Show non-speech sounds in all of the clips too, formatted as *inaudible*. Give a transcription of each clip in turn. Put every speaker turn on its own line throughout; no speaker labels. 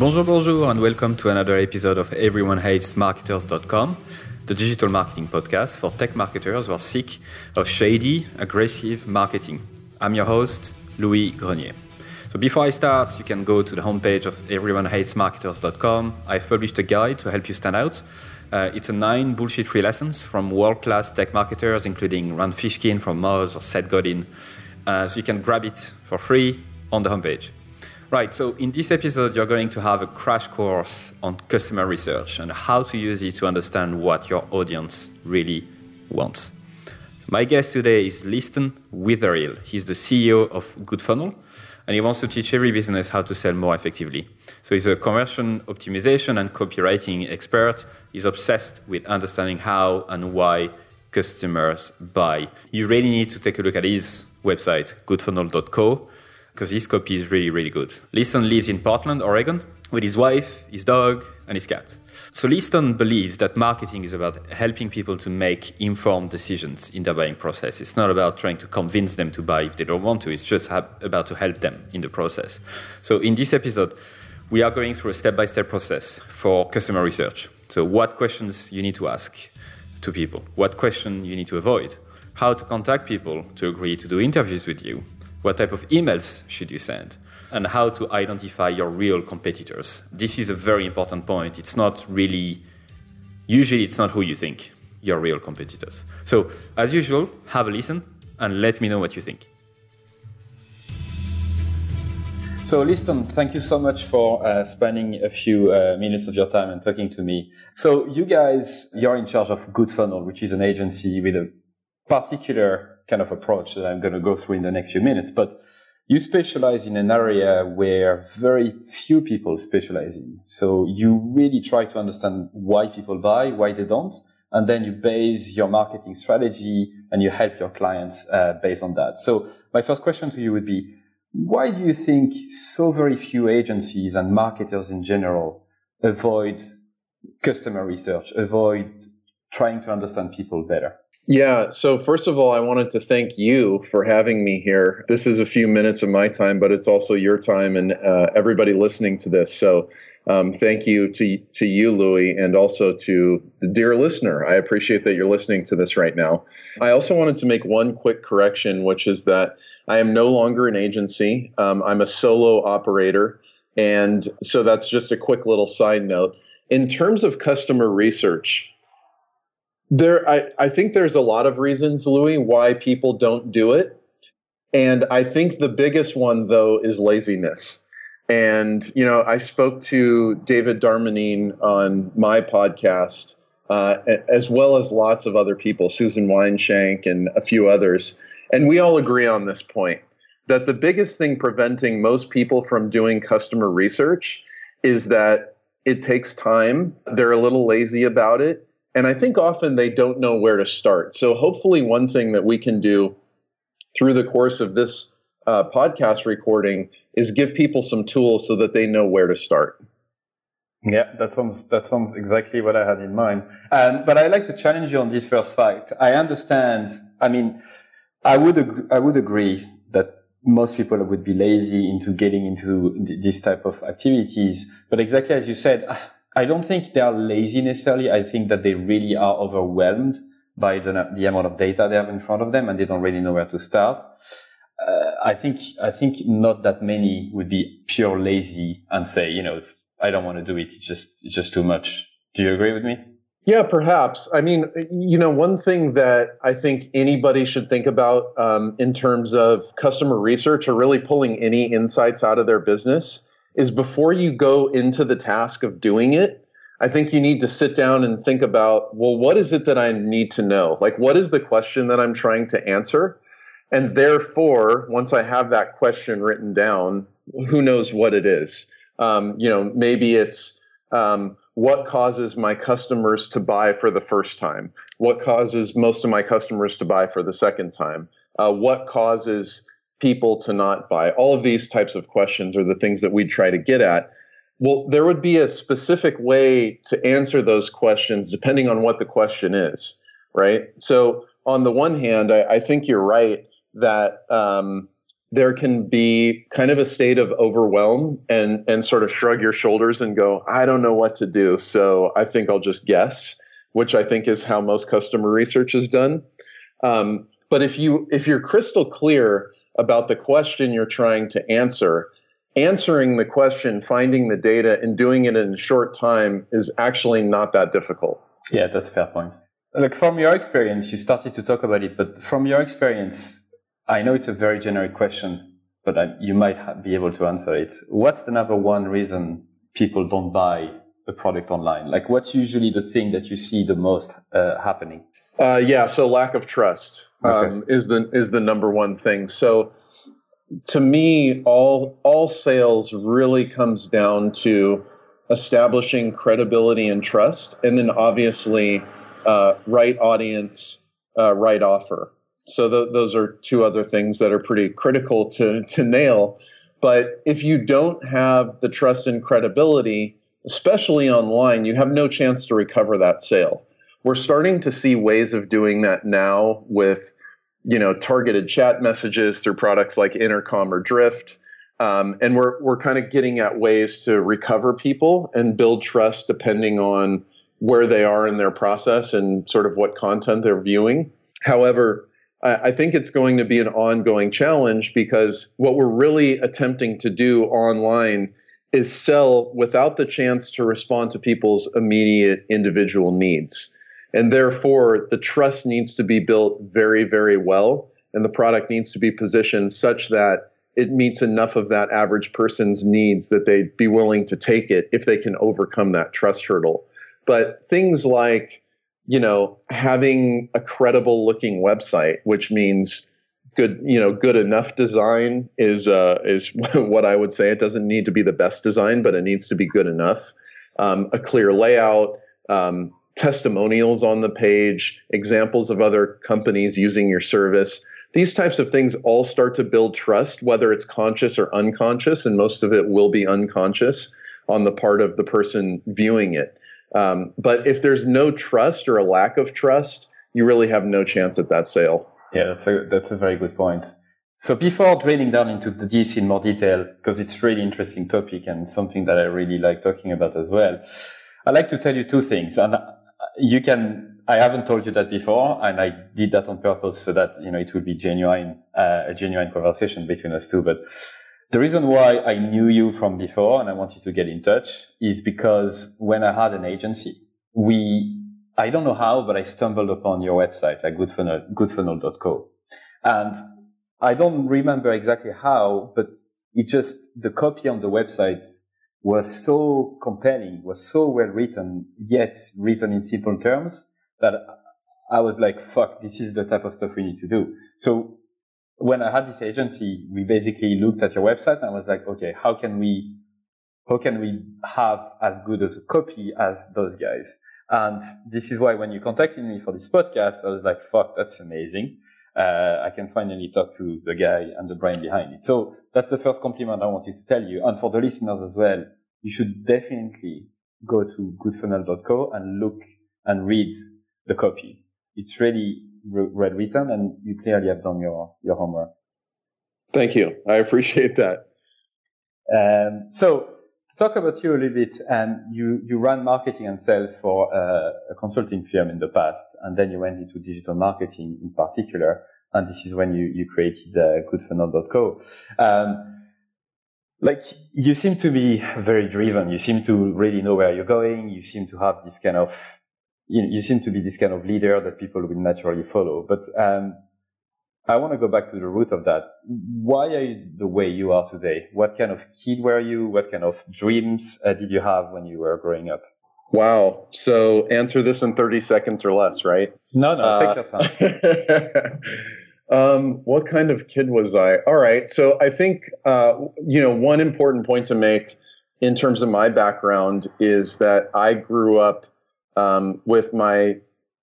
Bonjour, bonjour, and welcome to another episode of Everyone Hates Marketers.com, the digital marketing podcast for tech marketers who are sick of shady, aggressive marketing. I'm your host, Louis Grenier. So before I start, you can go to the homepage of everyonehatesmarketers.com. I've published a guide to help you stand out. Uh, it's a nine bullshit-free lessons from world-class tech marketers, including Rand Fishkin from Moz or Seth Godin. Uh, so you can grab it for free on the homepage. Right, so in this episode, you're going to have a crash course on customer research and how to use it to understand what your audience really wants. So my guest today is Liston Witherill. He's the CEO of GoodFunnel, and he wants to teach every business how to sell more effectively. So he's a conversion optimization and copywriting expert. He's obsessed with understanding how and why customers buy. You really need to take a look at his website, goodfunnel.co because his copy is really, really good. Liston lives in Portland, Oregon, with his wife, his dog, and his cat. So Liston believes that marketing is about helping people to make informed decisions in their buying process. It's not about trying to convince them to buy if they don't want to. It's just about to help them in the process. So in this episode, we are going through a step-by-step process for customer research. So what questions you need to ask to people, what question you need to avoid, how to contact people to agree to do interviews with you, what type of emails should you send? And how to identify your real competitors. This is a very important point. It's not really, usually, it's not who you think your real competitors. So, as usual, have a listen and let me know what you think. So, Liston, thank you so much for uh, spending a few uh, minutes of your time and talking to me. So, you guys, you're in charge of Good Funnel, which is an agency with a particular kind of approach that I'm going to go through in the next few minutes. But you specialize in an area where very few people specialize in. So you really try to understand why people buy, why they don't. And then you base your marketing strategy and you help your clients uh, based on that. So my first question to you would be, why do you think so very few agencies and marketers in general avoid customer research, avoid trying to understand people better?
Yeah. So, first of all, I wanted to thank you for having me here. This is a few minutes of my time, but it's also your time and uh, everybody listening to this. So, um, thank you to, to you, Louis, and also to the dear listener. I appreciate that you're listening to this right now. I also wanted to make one quick correction, which is that I am no longer an agency, um, I'm a solo operator. And so, that's just a quick little side note. In terms of customer research, there, I, I think there's a lot of reasons, Louis, why people don't do it. And I think the biggest one, though, is laziness. And, you know, I spoke to David Darmanin on my podcast, uh, as well as lots of other people, Susan Weinschenk and a few others. And we all agree on this point that the biggest thing preventing most people from doing customer research is that it takes time. They're a little lazy about it and I think often they don't know where to start. So, hopefully, one thing that we can do through the course of this uh, podcast recording is give people some tools so that they know where to start.
Yeah, that sounds that sounds exactly what I had in mind. Um, but I'd like to challenge you on this first fact. I understand. I mean, I would ag- I would agree that most people would be lazy into getting into this type of activities. But exactly as you said, I don't think they are lazy necessarily. I think that they really are overwhelmed by the, the amount of data they have in front of them and they don't really know where to start. Uh, I think, I think not that many would be pure lazy and say, you know, I don't want to do it. It's just, it's just too much. Do you agree with me?
Yeah, perhaps. I mean, you know, one thing that I think anybody should think about um, in terms of customer research or really pulling any insights out of their business is before you go into the task of doing it, I think you need to sit down and think about, well, what is it that I need to know? Like, what is the question that I'm trying to answer? And therefore, once I have that question written down, who knows what it is? Um, you know, maybe it's um, what causes my customers to buy for the first time? What causes most of my customers to buy for the second time? Uh, what causes people to not buy? All of these types of questions are the things that we try to get at. Well, there would be a specific way to answer those questions depending on what the question is, right? So, on the one hand, I, I think you're right that um, there can be kind of a state of overwhelm and and sort of shrug your shoulders and go, I don't know what to do, so I think I'll just guess, which I think is how most customer research is done. Um, but if you if you're crystal clear about the question you're trying to answer, answering the question, finding the data, and doing it in a short time is actually not that difficult.
Yeah, that's a fair point. Look, from your experience, you started to talk about it, but from your experience, I know it's a very generic question, but I, you might be able to answer it. What's the number one reason people don't buy a product online? Like, what's usually the thing that you see the most uh, happening?
Uh, yeah, so lack of trust okay. um, is the is the number one thing. So, to me, all all sales really comes down to establishing credibility and trust, and then obviously, uh, right audience, uh, right offer. So th- those are two other things that are pretty critical to, to nail. But if you don't have the trust and credibility, especially online, you have no chance to recover that sale. We're starting to see ways of doing that now with, you know, targeted chat messages through products like Intercom or Drift. Um, and we're we're kind of getting at ways to recover people and build trust depending on where they are in their process and sort of what content they're viewing. However, I think it's going to be an ongoing challenge because what we're really attempting to do online is sell without the chance to respond to people's immediate individual needs. And therefore, the trust needs to be built very, very well. And the product needs to be positioned such that it meets enough of that average person's needs that they'd be willing to take it if they can overcome that trust hurdle. But things like you know, having a credible looking website, which means good, you know, good enough design is uh, is *laughs* what I would say. It doesn't need to be the best design, but it needs to be good enough. Um, a clear layout, um, testimonials on the page, examples of other companies using your service. These types of things all start to build trust, whether it's conscious or unconscious, and most of it will be unconscious on the part of the person viewing it. Um, but if there's no trust or a lack of trust, you really have no chance at that sale.
Yeah, that's a, that's a very good point. So before drilling down into DC in more detail, because it's really interesting topic and something that I really like talking about as well, I'd like to tell you two things. And you can, I haven't told you that before, and I did that on purpose so that, you know, it would be genuine, uh, a genuine conversation between us two. But the reason why I knew you from before and I wanted to get in touch is because when I had an agency, we, I don't know how, but I stumbled upon your website, like goodfunnel, goodfunnel.co. And I don't remember exactly how, but it just, the copy on the website was so compelling, was so well written, yet written in simple terms that I was like, fuck, this is the type of stuff we need to do. So when I had this agency, we basically looked at your website and I was like, okay, how can we, how can we have as good as a copy as those guys? And this is why when you contacted me for this podcast, I was like, fuck, that's amazing. Uh, I can finally talk to the guy and the brain behind it. So that's the first compliment I wanted to tell you. And for the listeners as well, you should definitely go to goodfunnel.co and look and read the copy. It's really well written and you clearly have done your your homework.
Thank you. I appreciate that.
Um, so to talk about you a little bit, um, you you ran marketing and sales for uh, a consulting firm in the past, and then you went into digital marketing in particular, and this is when you you created uh, Goodfunnel.co. Um, like you seem to be very driven. You seem to really know where you're going. You seem to have this kind of you, you seem to be this kind of leader that people will naturally follow. But um, I want to go back to the root of that. Why are you the way you are today? What kind of kid were you? What kind of dreams uh, did you have when you were growing up?
Wow. So answer this in 30 seconds or less, right?
No, no, uh, take your time. *laughs*
um, what kind of kid was I? All right. So I think, uh, you know, one important point to make in terms of my background is that I grew up um, with my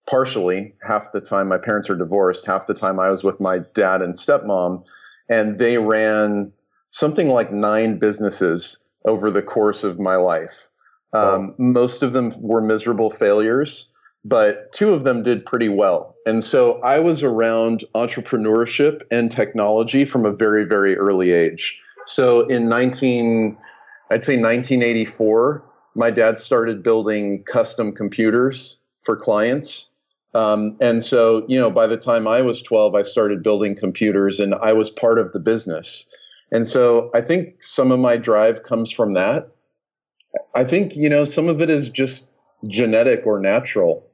partially half the time my parents are divorced half the time i was with my dad and stepmom and they ran something like nine businesses over the course of my life um, most of them were miserable failures but two of them did pretty well. And so I was around entrepreneurship and technology from a very, very early age. So in 19, I'd say 1984, my dad started building custom computers for clients. Um, and so, you know, by the time I was 12, I started building computers and I was part of the business. And so I think some of my drive comes from that. I think, you know, some of it is just genetic or natural,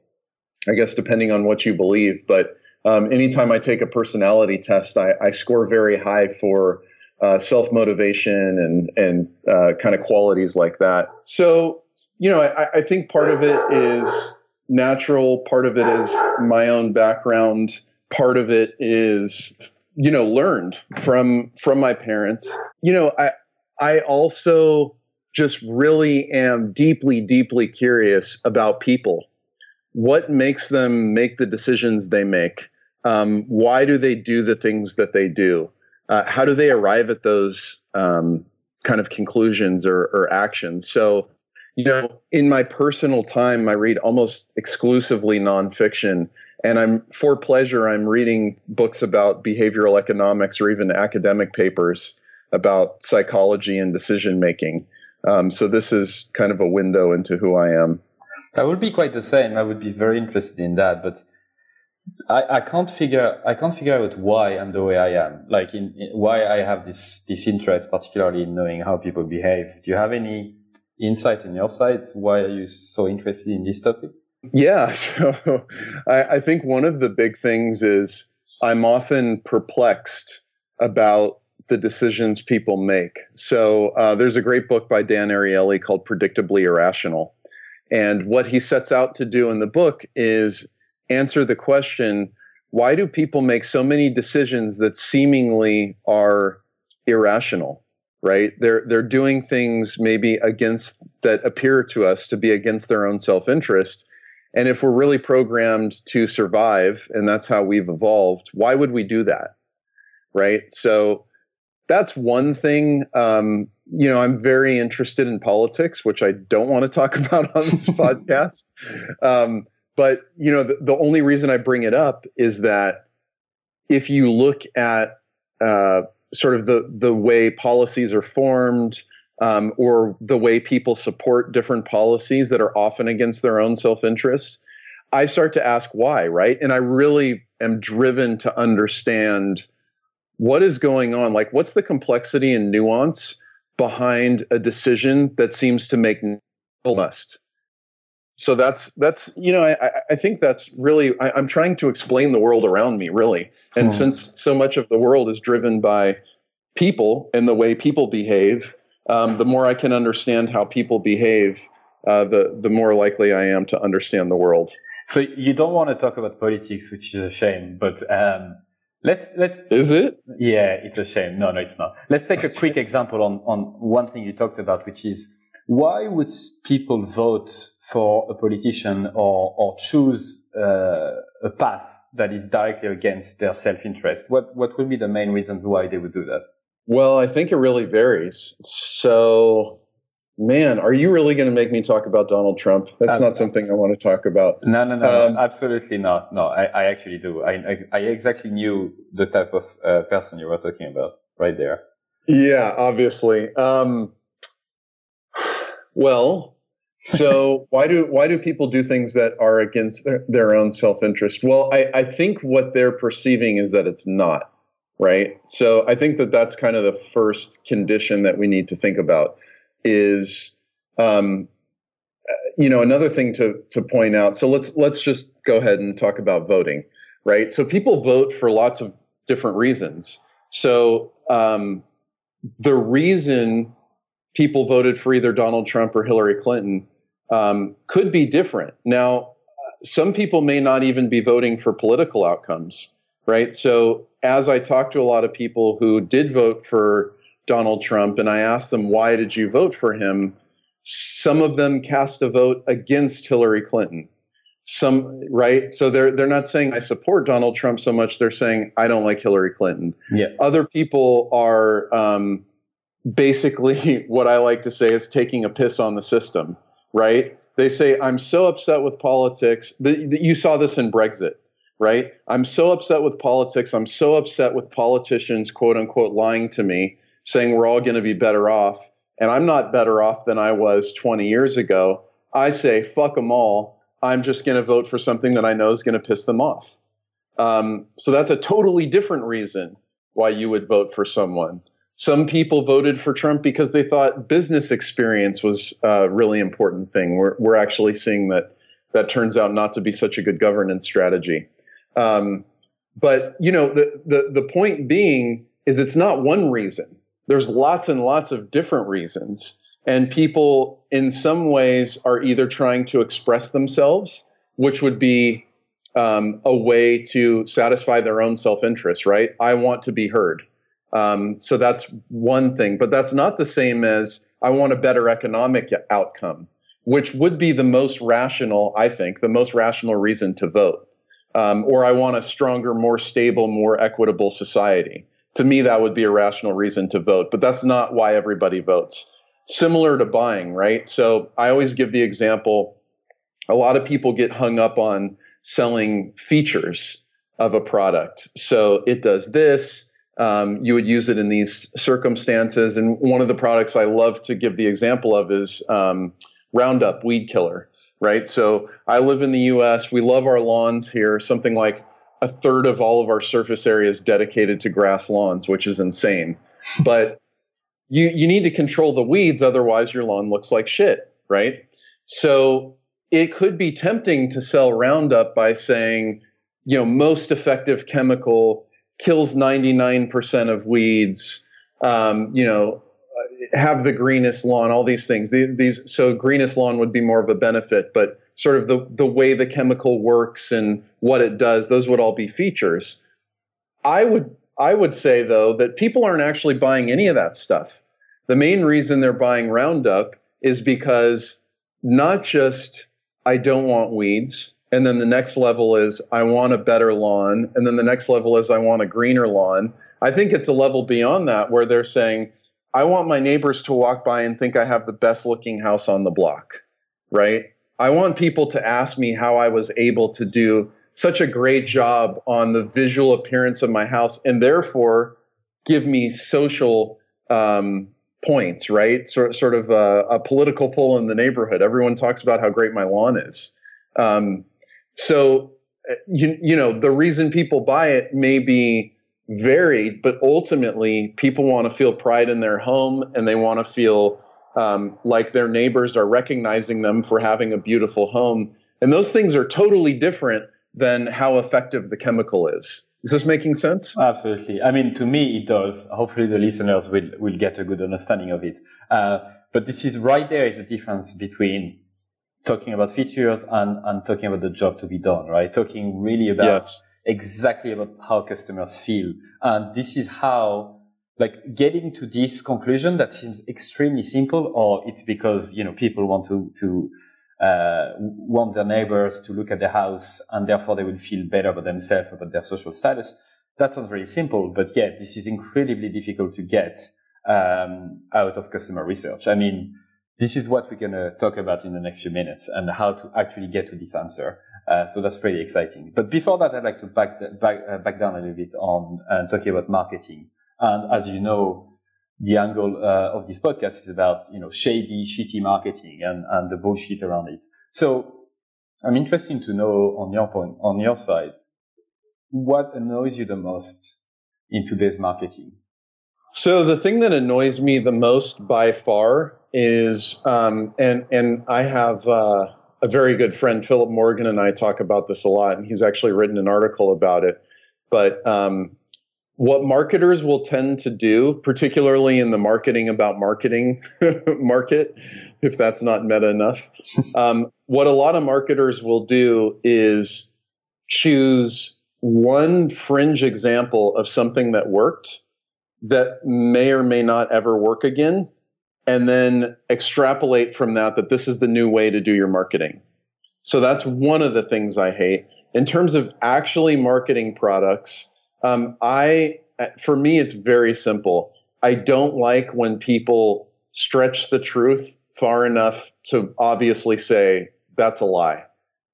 I guess, depending on what you believe. But um, anytime I take a personality test, I, I score very high for uh, self motivation and, and uh, kind of qualities like that. So, you know, I, I think part of it is natural, part of it is my own background, part of it is you know learned from from my parents you know i i also just really am deeply deeply curious about people what makes them make the decisions they make um, why do they do the things that they do uh, how do they arrive at those um, kind of conclusions or, or actions so you know in my personal time i read almost exclusively nonfiction and I'm for pleasure. I'm reading books about behavioral economics or even academic papers about psychology and decision making. Um, so this is kind of a window into who I am.
That would be quite the same. I would be very interested in that, but I, I can't figure I can't figure out why I'm the way I am. Like in, in, why I have this this interest, particularly in knowing how people behave. Do you have any insight in your side? Why are you so interested in this topic?
Yeah, *laughs* so I, I think one of the big things is I'm often perplexed about the decisions people make. So uh, there's a great book by Dan Ariely called Predictably Irrational. And what he sets out to do in the book is answer the question why do people make so many decisions that seemingly are irrational? Right? They're they're doing things maybe against that appear to us to be against their own self-interest and if we're really programmed to survive, and that's how we've evolved, why would we do that? Right. So that's one thing. Um, you know, I'm very interested in politics, which I don't want to talk *laughs* about on this *laughs* podcast. Um, but, you know, the, the, only reason I bring it up is that if you look at uh, sort of the, the way policies are formed, um, or the way people support different policies that are often against their own self interest, I start to ask why, right? And I really am driven to understand what is going on. Like, what's the complexity and nuance behind a decision that seems to make no lust? So that's that's you know I, I think that's really I, am trying to explain the world around me really, and hmm. since so much of the world is driven by people and the way people behave, um, the more I can understand how people behave, uh, the the more likely I am to understand the world.
So you don't want to talk about politics, which is a shame. But um, let's let's.
Is it?
Yeah, it's a shame. No, no, it's not. Let's take a *laughs* quick example on on one thing you talked about, which is why would people vote for a politician or or choose uh, a path that is directly against their self interest? What what would be the main reasons why they would do that?
Well, I think it really varies. So, man, are you really going to make me talk about Donald Trump? That's um, not something I want to talk about.
No, no, no, um, absolutely not. No, I, I actually do. I, I, I, exactly knew the type of uh, person you were talking about right there.
Yeah, obviously. Um, well, so *laughs* why do why do people do things that are against their, their own self interest? Well, I, I think what they're perceiving is that it's not right? So I think that that's kind of the first condition that we need to think about is, um, you know, another thing to to point out. So let's let's just go ahead and talk about voting, right? So people vote for lots of different reasons. So um, the reason people voted for either Donald Trump or Hillary Clinton um, could be different. Now, some people may not even be voting for political outcomes right? So as I talked to a lot of people who did vote for Donald Trump and I asked them, why did you vote for him? Some of them cast a vote against Hillary Clinton. Some, right? So they're, they're not saying I support Donald Trump so much. They're saying I don't like Hillary Clinton.
Yeah.
Other people are, um, basically *laughs* what I like to say is taking a piss on the system, right? They say, I'm so upset with politics. You saw this in Brexit, right? I'm so upset with politics. I'm so upset with politicians, quote unquote, lying to me, saying we're all going to be better off. And I'm not better off than I was 20 years ago. I say, fuck them all. I'm just going to vote for something that I know is going to piss them off. Um, so that's a totally different reason why you would vote for someone. Some people voted for Trump because they thought business experience was a really important thing. We're, we're actually seeing that that turns out not to be such a good governance strategy. Um, but you know, the, the the point being is it's not one reason. There's lots and lots of different reasons, and people in some ways are either trying to express themselves, which would be um, a way to satisfy their own self-interest. Right? I want to be heard. Um, so that's one thing, but that's not the same as I want a better economic outcome, which would be the most rational, I think, the most rational reason to vote. Um, or I want a stronger, more stable, more equitable society. To me, that would be a rational reason to vote, but that's not why everybody votes. Similar to buying, right? So I always give the example a lot of people get hung up on selling features of a product. So it does this, um, you would use it in these circumstances. And one of the products I love to give the example of is um, Roundup Weed Killer, right? So I live in the US. We love our lawns here, something like a third of all of our surface area is dedicated to grass lawns, which is insane. *laughs* but you, you need to control the weeds, otherwise, your lawn looks like shit, right? So it could be tempting to sell Roundup by saying, you know, most effective chemical kills 99% of weeds, um, you know, have the greenest lawn, all these things. These, these, so greenest lawn would be more of a benefit, but sort of the, the way the chemical works and what it does, those would all be features. I would, I would say though that people aren't actually buying any of that stuff. The main reason they're buying Roundup is because not just I don't want weeds, and then the next level is I want a better lawn. And then the next level is I want a greener lawn. I think it's a level beyond that where they're saying, I want my neighbors to walk by and think I have the best looking house on the block, right? I want people to ask me how I was able to do such a great job on the visual appearance of my house and therefore give me social um, points, right? Sort, sort of a, a, political pull in the neighborhood. Everyone talks about how great my lawn is. Um, so, uh, you, you know, the reason people buy it may be varied, but ultimately people want to feel pride in their home and they want to feel um, like their neighbors are recognizing them for having a beautiful home. And those things are totally different than how effective the chemical is. Is this making sense?
Absolutely. I mean, to me, it does. Hopefully, the listeners will, will get a good understanding of it. Uh, but this is right there is the difference between talking about features and, and talking about the job to be done, right? Talking really about yes. exactly about how customers feel. And this is how, like, getting to this conclusion that seems extremely simple, or it's because, you know, people want to, to, uh, want their neighbors to look at their house and therefore they will feel better about themselves, about their social status. That sounds very simple, but yet this is incredibly difficult to get um, out of customer research. I mean, this is what we're going to talk about in the next few minutes and how to actually get to this answer. Uh, so that's pretty exciting. But before that, I'd like to back, back, uh, back down a little bit on uh, talking about marketing. And as you know, the angle uh, of this podcast is about, you know, shady, shitty marketing and, and the bullshit around it. So I'm interested to know on your point, on your side, what annoys you the most in today's marketing?
So the thing that annoys me the most by far is, um, and and I have uh, a very good friend, Philip Morgan, and I talk about this a lot, and he's actually written an article about it. But um, what marketers will tend to do, particularly in the marketing about marketing *laughs* market, if that's not meta enough, *laughs* um, what a lot of marketers will do is choose one fringe example of something that worked that may or may not ever work again and then extrapolate from that that this is the new way to do your marketing. So that's one of the things I hate. In terms of actually marketing products, um, I for me it's very simple. I don't like when people stretch the truth far enough to obviously say that's a lie.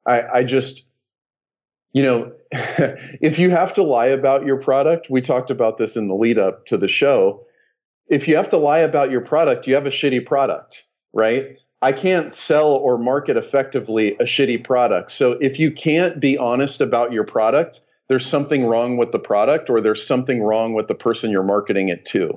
I, I just, you know, *laughs* if you have to lie about your product, we talked about this in the lead up to the show. If you have to lie about your product, you have a shitty product, right? I can't sell or market effectively a shitty product. So if you can't be honest about your product, there's something wrong with the product or there's something wrong with the person you're marketing it to.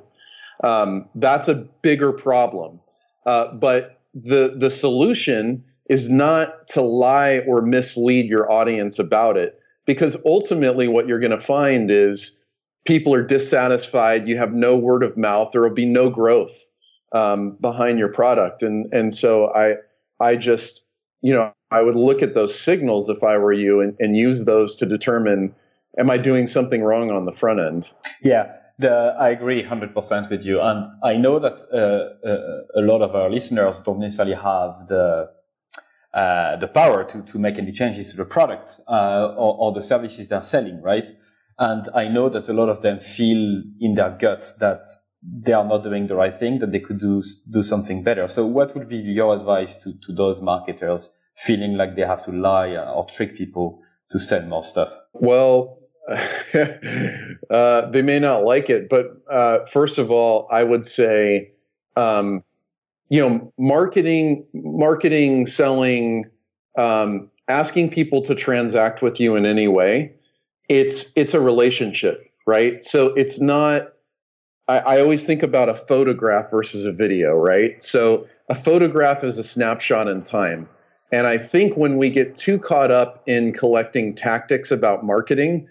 Um, that's a bigger problem. Uh, but the the solution is not to lie or mislead your audience about it because ultimately what you're going to find is people are dissatisfied you have no word of mouth there will be no growth um, behind your product and and so i i just you know i would look at those signals if i were you and, and use those to determine am i doing something wrong on the front end
yeah the, I agree 100% with you. And I know that uh, uh, a lot of our listeners don't necessarily have the uh, the power to, to make any changes to the product uh, or, or, the services they're selling, right? And I know that a lot of them feel in their guts that they are not doing the right thing, that they could do do something better. So, what would be your advice to, to those marketers feeling like they have to lie or trick people to sell more stuff?
Well, *laughs* uh, they may not like it, but uh, first of all, I would say um, you know, marketing, marketing, selling, um, asking people to transact with you in any way, it's it's a relationship, right? So it's not. I, I always think about a photograph versus a video, right? So a photograph is a snapshot in time. And I think when we get too caught up in collecting tactics about marketing,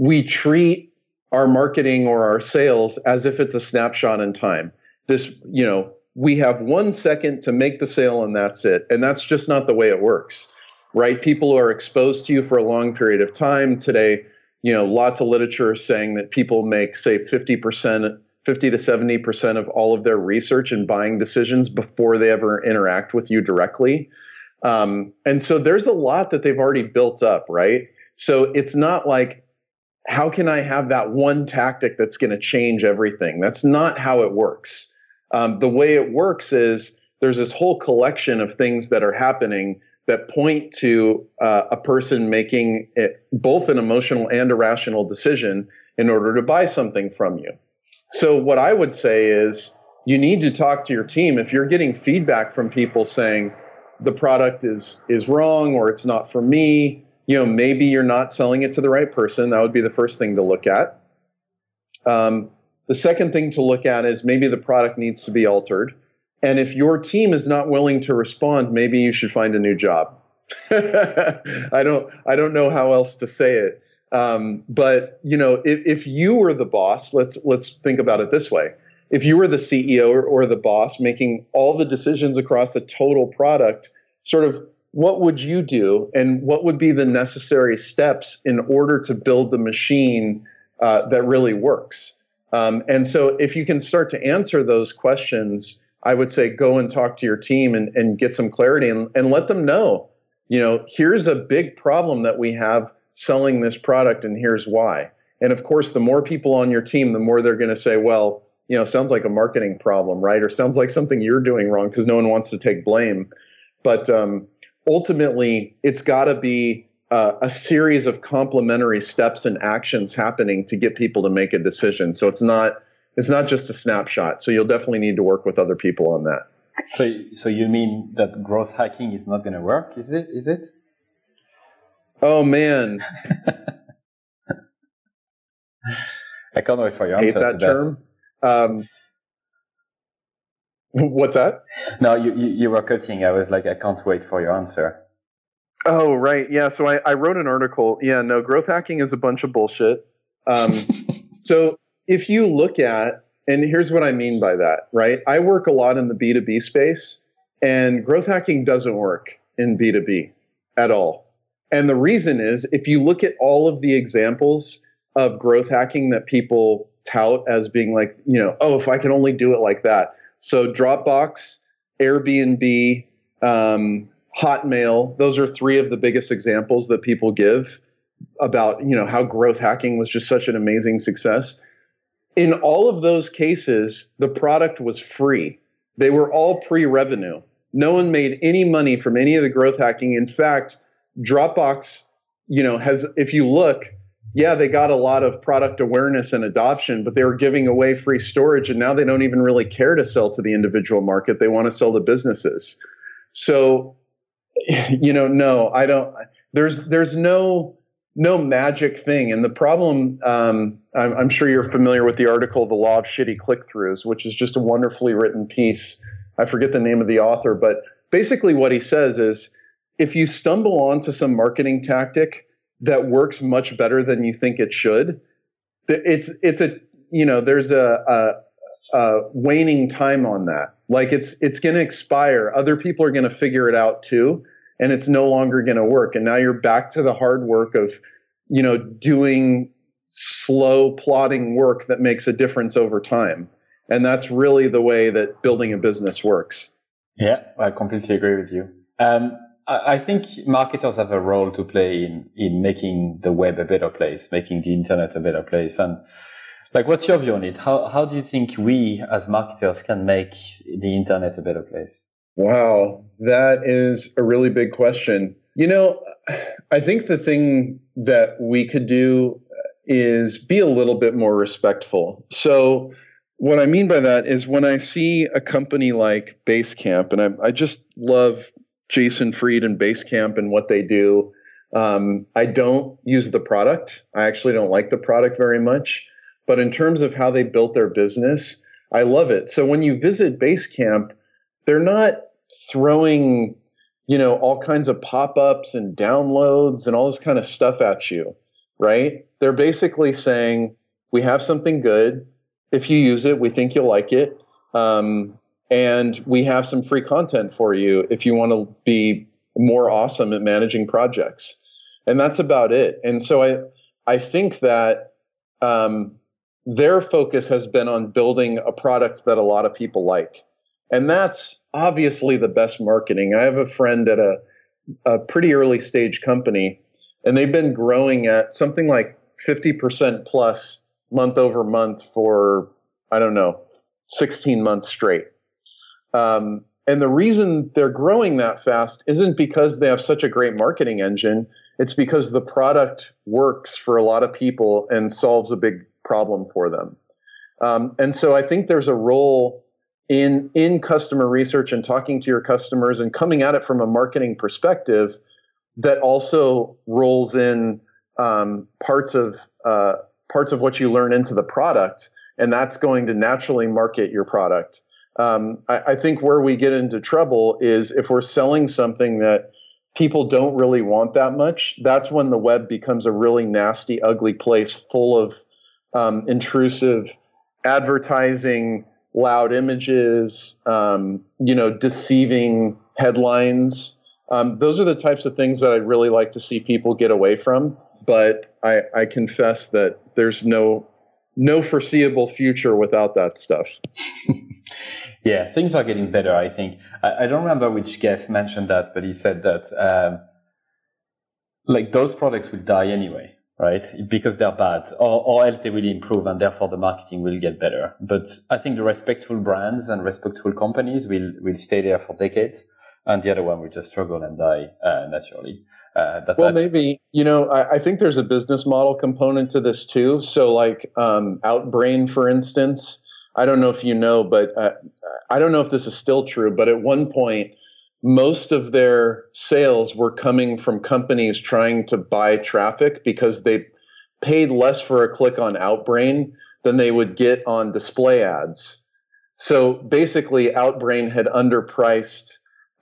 we treat our marketing or our sales as if it's a snapshot in time. This, you know, we have one second to make the sale and that's it. And that's just not the way it works, right? People are exposed to you for a long period of time. Today, you know, lots of literature saying that people make, say, 50%, 50 to 70% of all of their research and buying decisions before they ever interact with you directly. Um, and so there's a lot that they've already built up, right? So it's not like, how can I have that one tactic that's going to change everything? That's not how it works. Um, the way it works is there's this whole collection of things that are happening that point to uh, a person making it, both an emotional and a rational decision in order to buy something from you. So, what I would say is you need to talk to your team. If you're getting feedback from people saying the product is is wrong or it's not for me, you know, maybe you're not selling it to the right person. That would be the first thing to look at. Um, the second thing to look at is maybe the product needs to be altered. And if your team is not willing to respond, maybe you should find a new job. *laughs* I don't I don't know how else to say it. Um, but you know, if, if you were the boss, let's let's think about it this way. If you were the CEO or, or the boss making all the decisions across the total product, sort of what would you do and what would be the necessary steps in order to build the machine uh, that really works? Um, and so if you can start to answer those questions, I would say go and talk to your team and, and get some clarity and, and let them know, you know, here's a big problem that we have selling this product and here's why. And of course, the more people on your team, the more they're going to say, well, you know, sounds like a marketing problem, right? Or sounds like something you're doing wrong because no one wants to take blame. But um, ultimately, it's got to be uh, a series of complementary steps and actions happening to get people to make a decision. So it's not it's not just a snapshot. So you'll definitely need to work with other people on that.
So so you mean that growth hacking is not going to work? Is it? Is it?
Oh man. *laughs*
I can't wait for your answer
Hate that term. Um, *laughs* what's that?
No, you, you, you were cutting. I was like, I can't wait for your answer.
Oh, right. Yeah. So I, I wrote an article. Yeah, no, growth hacking is a bunch of bullshit. Um, *laughs* so if you look at, and here's what I mean by that, right? I work a lot in the B2B space, and growth hacking doesn't work in B2B at all. And the reason is if you look at all of the examples of growth hacking that people tout as being like, you know, oh, if I can only do it like that. So Dropbox, Airbnb, um, Hotmail, those are three of the biggest examples that people give about, you know, how growth hacking was just such an amazing success. In all of those cases, the product was free. They were all pre-revenue. No one made any money from any of the growth hacking. In fact, Dropbox, you know, has if you look, yeah, they got a lot of product awareness and adoption, but they were giving away free storage and now they don't even really care to sell to the individual market. They want to sell to businesses. So, *laughs* you know, no, I don't there's there's no no magic thing. And the problem, um, I'm, I'm, sure you're familiar with the article, The Law of Shitty Click Throughs, which is just a wonderfully written piece. I forget the name of the author, but basically what he says is if you stumble onto some marketing tactic that works much better than you think it should, it's, it's a, you know, there's a, a, a waning time on that. Like it's, it's going to expire. Other people are going to figure it out too and it's no longer going to work. And now you're back to the hard work of, you know, doing slow plodding work that makes a difference over time. And that's really the way that building a business works.
Yeah, I completely agree with you. Um, I, think marketers have a role to play in, in making the web a better place, making the internet a better place. And like, what's your view on it? How, how do you think we as marketers can make the internet a better place?
Wow, that is a really big question. You know, I think the thing that we could do is be a little bit more respectful. So, what I mean by that is when I see a company like Basecamp, and I, I just love Jason Fried and Basecamp and what they do. Um, I don't use the product. I actually don't like the product very much. But in terms of how they built their business, I love it. So when you visit Basecamp, they're not throwing, you know, all kinds of pop-ups and downloads and all this kind of stuff at you, right? They're basically saying, we have something good. If you use it, we think you'll like it. Um, and we have some free content for you if you want to be more awesome at managing projects. And that's about it. And so I, I think that um, their focus has been on building a product that a lot of people like. And that's obviously the best marketing. I have a friend at a, a pretty early stage company, and they've been growing at something like 50% plus month over month for, I don't know, 16 months straight. Um, and the reason they're growing that fast isn't because they have such a great marketing engine. It's because the product works for a lot of people and solves a big problem for them. Um, and so I think there's a role in in customer research and talking to your customers and coming at it from a marketing perspective that also rolls in um, parts of uh, parts of what you learn into the product, and that's going to naturally market your product. Um, I, I think where we get into trouble is if we're selling something that people don't really want that much. That's when the web becomes a really nasty, ugly place full of um, intrusive advertising loud images, um, you know, deceiving headlines. Um, those are the types of things that I'd really like to see people get away from. But I, I confess that there's no no foreseeable future without that stuff. *laughs*
yeah, things are getting better. I think I, I, don't remember which guest mentioned that, but he said that um, like those products will die anyway right? Because they're bad, or, or else they will improve, and therefore the marketing will get better. But I think the respectful brands and respectful companies will will stay there for decades, and the other one will just struggle and die uh, naturally.
Uh, well, actually- maybe you know. I, I, think there's a business model component to this too. So, like um, Outbrain, for instance, I don't know if you know, but uh, I don't know if this is still true. But at one point, most of their sales were coming from companies trying to buy traffic because they paid less for a click on Outbrain than they would get on display ads. So basically, Outbrain had underpriced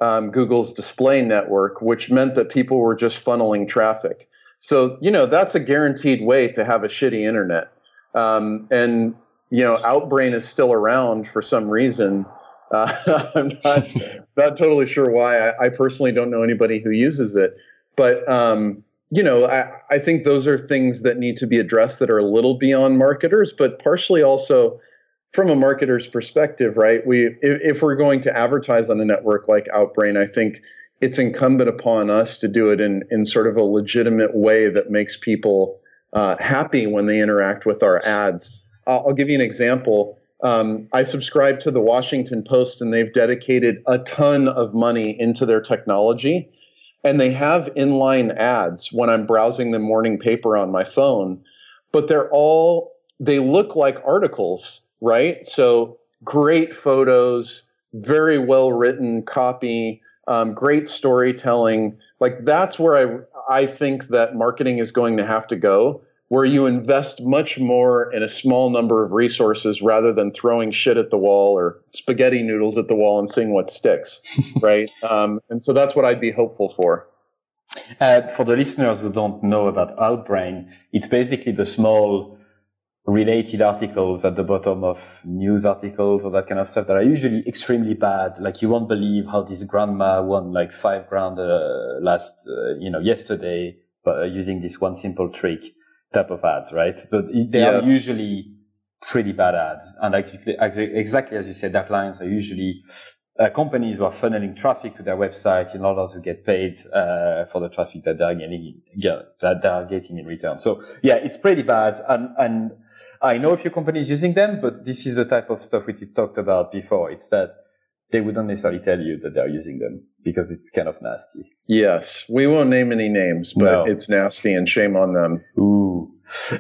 um, Google's display network, which meant that people were just funneling traffic. So, you know, that's a guaranteed way to have a shitty internet. Um, and, you know, Outbrain is still around for some reason. Uh, *laughs* I'm not *laughs* not totally sure why. I, I, personally don't know anybody who uses it, but um, you know, I, I think those are things that need to be addressed that are a little beyond marketers, but partially also from a marketer's perspective, right? We if, if we're going to advertise on a network like Outbrain, I think it's incumbent upon us to do it in in sort of a legitimate way that makes people uh, happy when they interact with our ads. I'll, I'll give you an example um, I subscribe to the Washington Post, and they've dedicated a ton of money into their technology. And they have inline ads when I'm browsing the morning paper on my phone, but they're all, they look like articles, right? So great photos, very well written copy, um, great storytelling. Like that's where I, I think that marketing is going to have to go where you invest much more in a small number of resources rather than throwing shit at the wall or spaghetti noodles at the wall and seeing what sticks, *laughs* right? Um, and so that's what I'd be hopeful for.
Uh, for the listeners who don't know about Outbrain, it's basically the small related articles at the bottom of news articles or that kind of stuff that are usually extremely bad. Like you won't believe how this grandma won like five grand uh, last, uh, you know, yesterday, uh, using this one simple trick type of ads, right? So they yes. are usually pretty bad ads. And actually, exactly as you said, their clients are usually uh, companies who are funneling traffic to their website in order to get paid uh, for the traffic that they're getting, yeah, that they are getting in return. So yeah, it's pretty bad. And, and I know a few companies using them, but this is the type of stuff we talked about before. It's that they wouldn't necessarily tell you that they're using them because it's kind of nasty.
Yes, we won't name any names, but no. it's nasty and shame on them.
Ooh.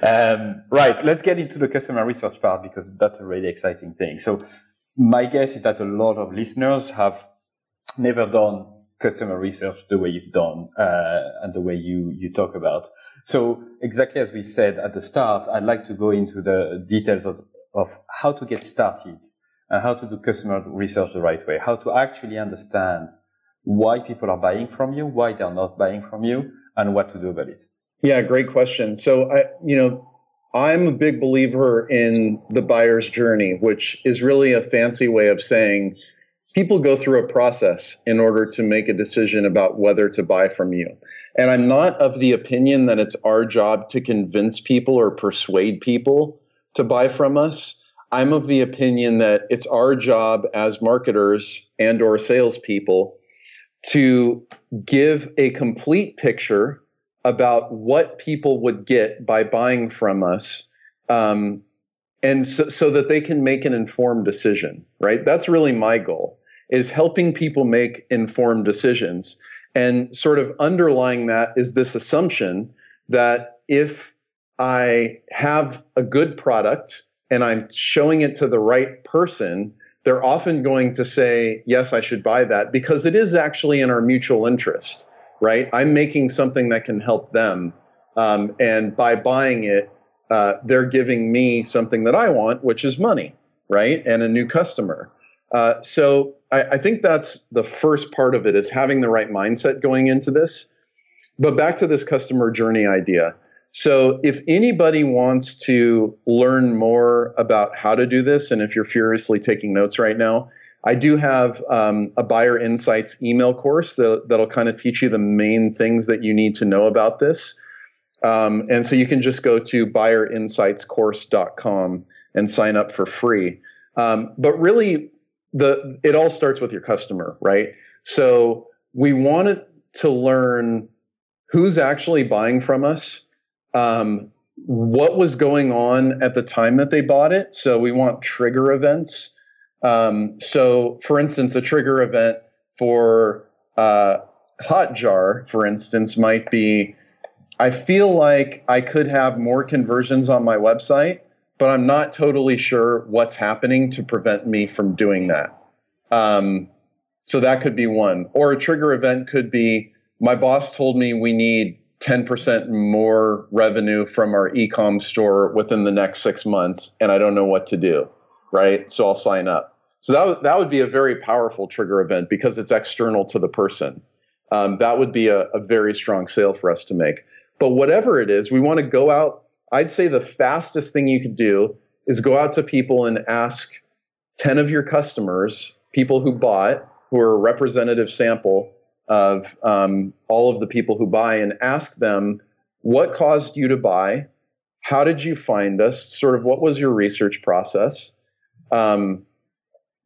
Um, right, let's get into the customer research part because that's a really exciting thing. So, my guess is that a lot of listeners have never done customer research the way you've done uh, and the way you you talk about. So, exactly as we said at the start, I'd like to go into the details of, of how to get started and how to do customer research the right way, how to actually understand why people are buying from you, why they're not buying from you, and what to do about it.
Yeah, great question. So I, you know, I'm a big believer in the buyer's journey, which is really a fancy way of saying people go through a process in order to make a decision about whether to buy from you. And I'm not of the opinion that it's our job to convince people or persuade people to buy from us. I'm of the opinion that it's our job as marketers and or salespeople to give a complete picture about what people would get by buying from us um, and so, so, that they can make an informed decision right? That's really my goal is helping people make informed decisions. And sort of underlying that is this assumption that if i have a good product and i'm showing it to the right person they're often going to say, yes, I should buy that because it is actually in our mutual interest, right? I'm making something that can help them. Um, and by buying it, uh, they're giving me something that I want, which is money, right? And a new customer. Uh, so I, I think that's the first part of it is having the right mindset going into this. But back to this customer journey idea. So, if anybody wants to learn more about how to do this, and if you're furiously taking notes right now, I do have um, a Buyer Insights email course that, that'll kind of teach you the main things that you need to know about this. Um, and so you can just go to buyerinsightscourse.com and sign up for free. Um, but really, the it all starts with your customer, right? So we wanted to learn who's actually buying from us um, what was going on at the time that they bought it. So we want trigger events. Um, so, for instance, a trigger event for uh, Hotjar, for instance, might be I feel like I could have more conversions on my website, but I'm not totally sure what's happening to prevent me from doing that. Um, so that could be one. Or a trigger event could be my boss told me we need 10% more revenue from our ecom store within the next six months and I don't know what to do, right? So I'll sign up. So that, that would be a very powerful trigger event because it's external to the person. Um, that would be a, a very strong sale for us to make. But whatever it is, we want to go out. I'd say the fastest thing you could do is go out to people and ask 10 of your customers, people who bought, who are a representative sample, of um, all of the people who buy and ask them what caused you to buy? How did you find us sort of what was your research process? Um,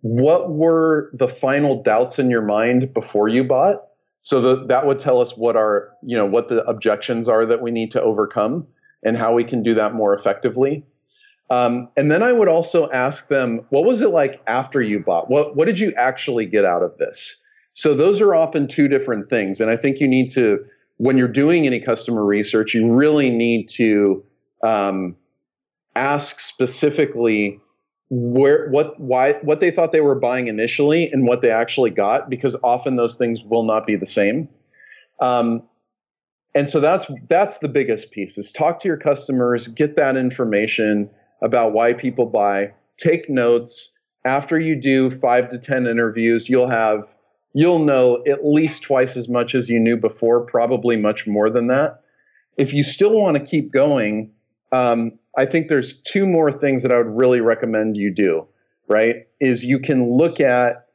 what were the final doubts in your mind before you bought? So the, that would tell us what our you know what the objections are that we need to overcome and how we can do that more effectively. Um, and then I would also ask them, what was it like after you bought? What what did you actually get out of this? So those are often two different things, and I think you need to when you're doing any customer research, you really need to um, ask specifically where what why what they thought they were buying initially and what they actually got because often those things will not be the same. Um, and so that's that's the biggest piece is talk to your customers get that information about why people buy. Take notes. After you do five to ten interviews you'll have you'll know at least twice as much as you knew before probably much more than that if you still want to keep going um, I think there's two more things that I would really recommend you do, right? Is you can look at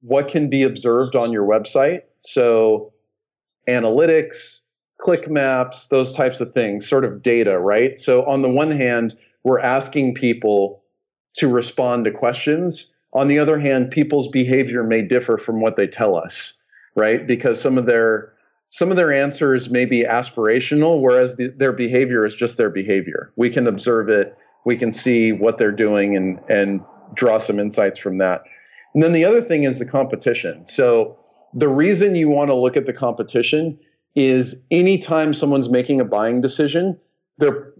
what can be observed on your website. So analytics, click maps, those types of things, sort of data, right? So on the one hand, we're asking people to respond to questions. On the other hand, people's behavior may differ from what they tell us, right? Because some of their some of their answers may be aspirational, whereas the, their behavior is just their behavior. We can observe it, we can see what they're doing, and and draw some insights from that. And then the other thing is the competition. So the reason you want to look at the competition is anytime someone's making a buying decision, they're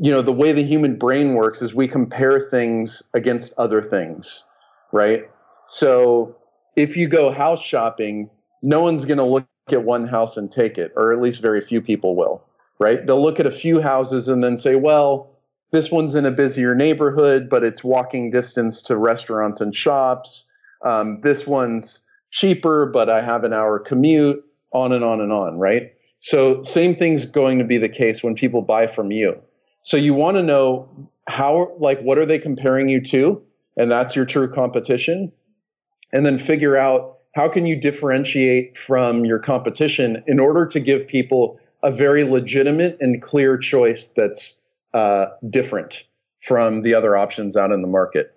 you know the way the human brain works is we compare things against other things, right? So if you go house shopping, no one's going to look at one house and take it, or at least very few people will, right? They'll look at a few houses and then say, well, this one's in a busier neighborhood, but it's walking distance to restaurants and shops. Um, this one's cheaper, but I have an hour commute, on and on and on, right? So, same thing's going to be the case when people buy from you. So, you want to know how, like, what are they comparing you to? And that's your true competition. And then figure out how can you differentiate from your competition in order to give people a very legitimate and clear choice that's uh, different from the other options out in the market?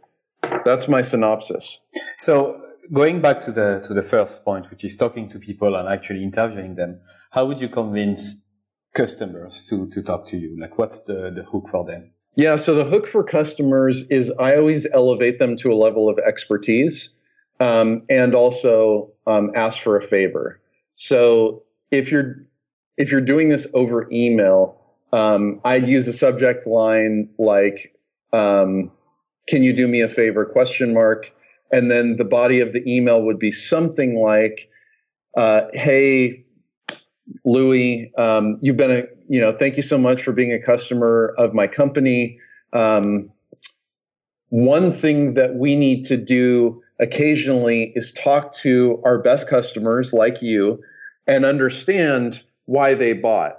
That's my synopsis.
So going back to the to the first point, which is talking to people and actually interviewing them, how would you convince customers to to talk to you? Like, what's the the hook for them?
Yeah, so the hook for customers is I always elevate them to a level of expertise um, and also um, ask for a favor. So if you're if you're doing this over email, um, I'd use a subject line like um, "Can you do me a favor?" question mark, and then the body of the email would be something like, uh, "Hey, Louis, um, you've been a you know thank you so much for being a customer of my company." Um, one thing that we need to do occasionally is talk to our best customers like you and understand why they bought.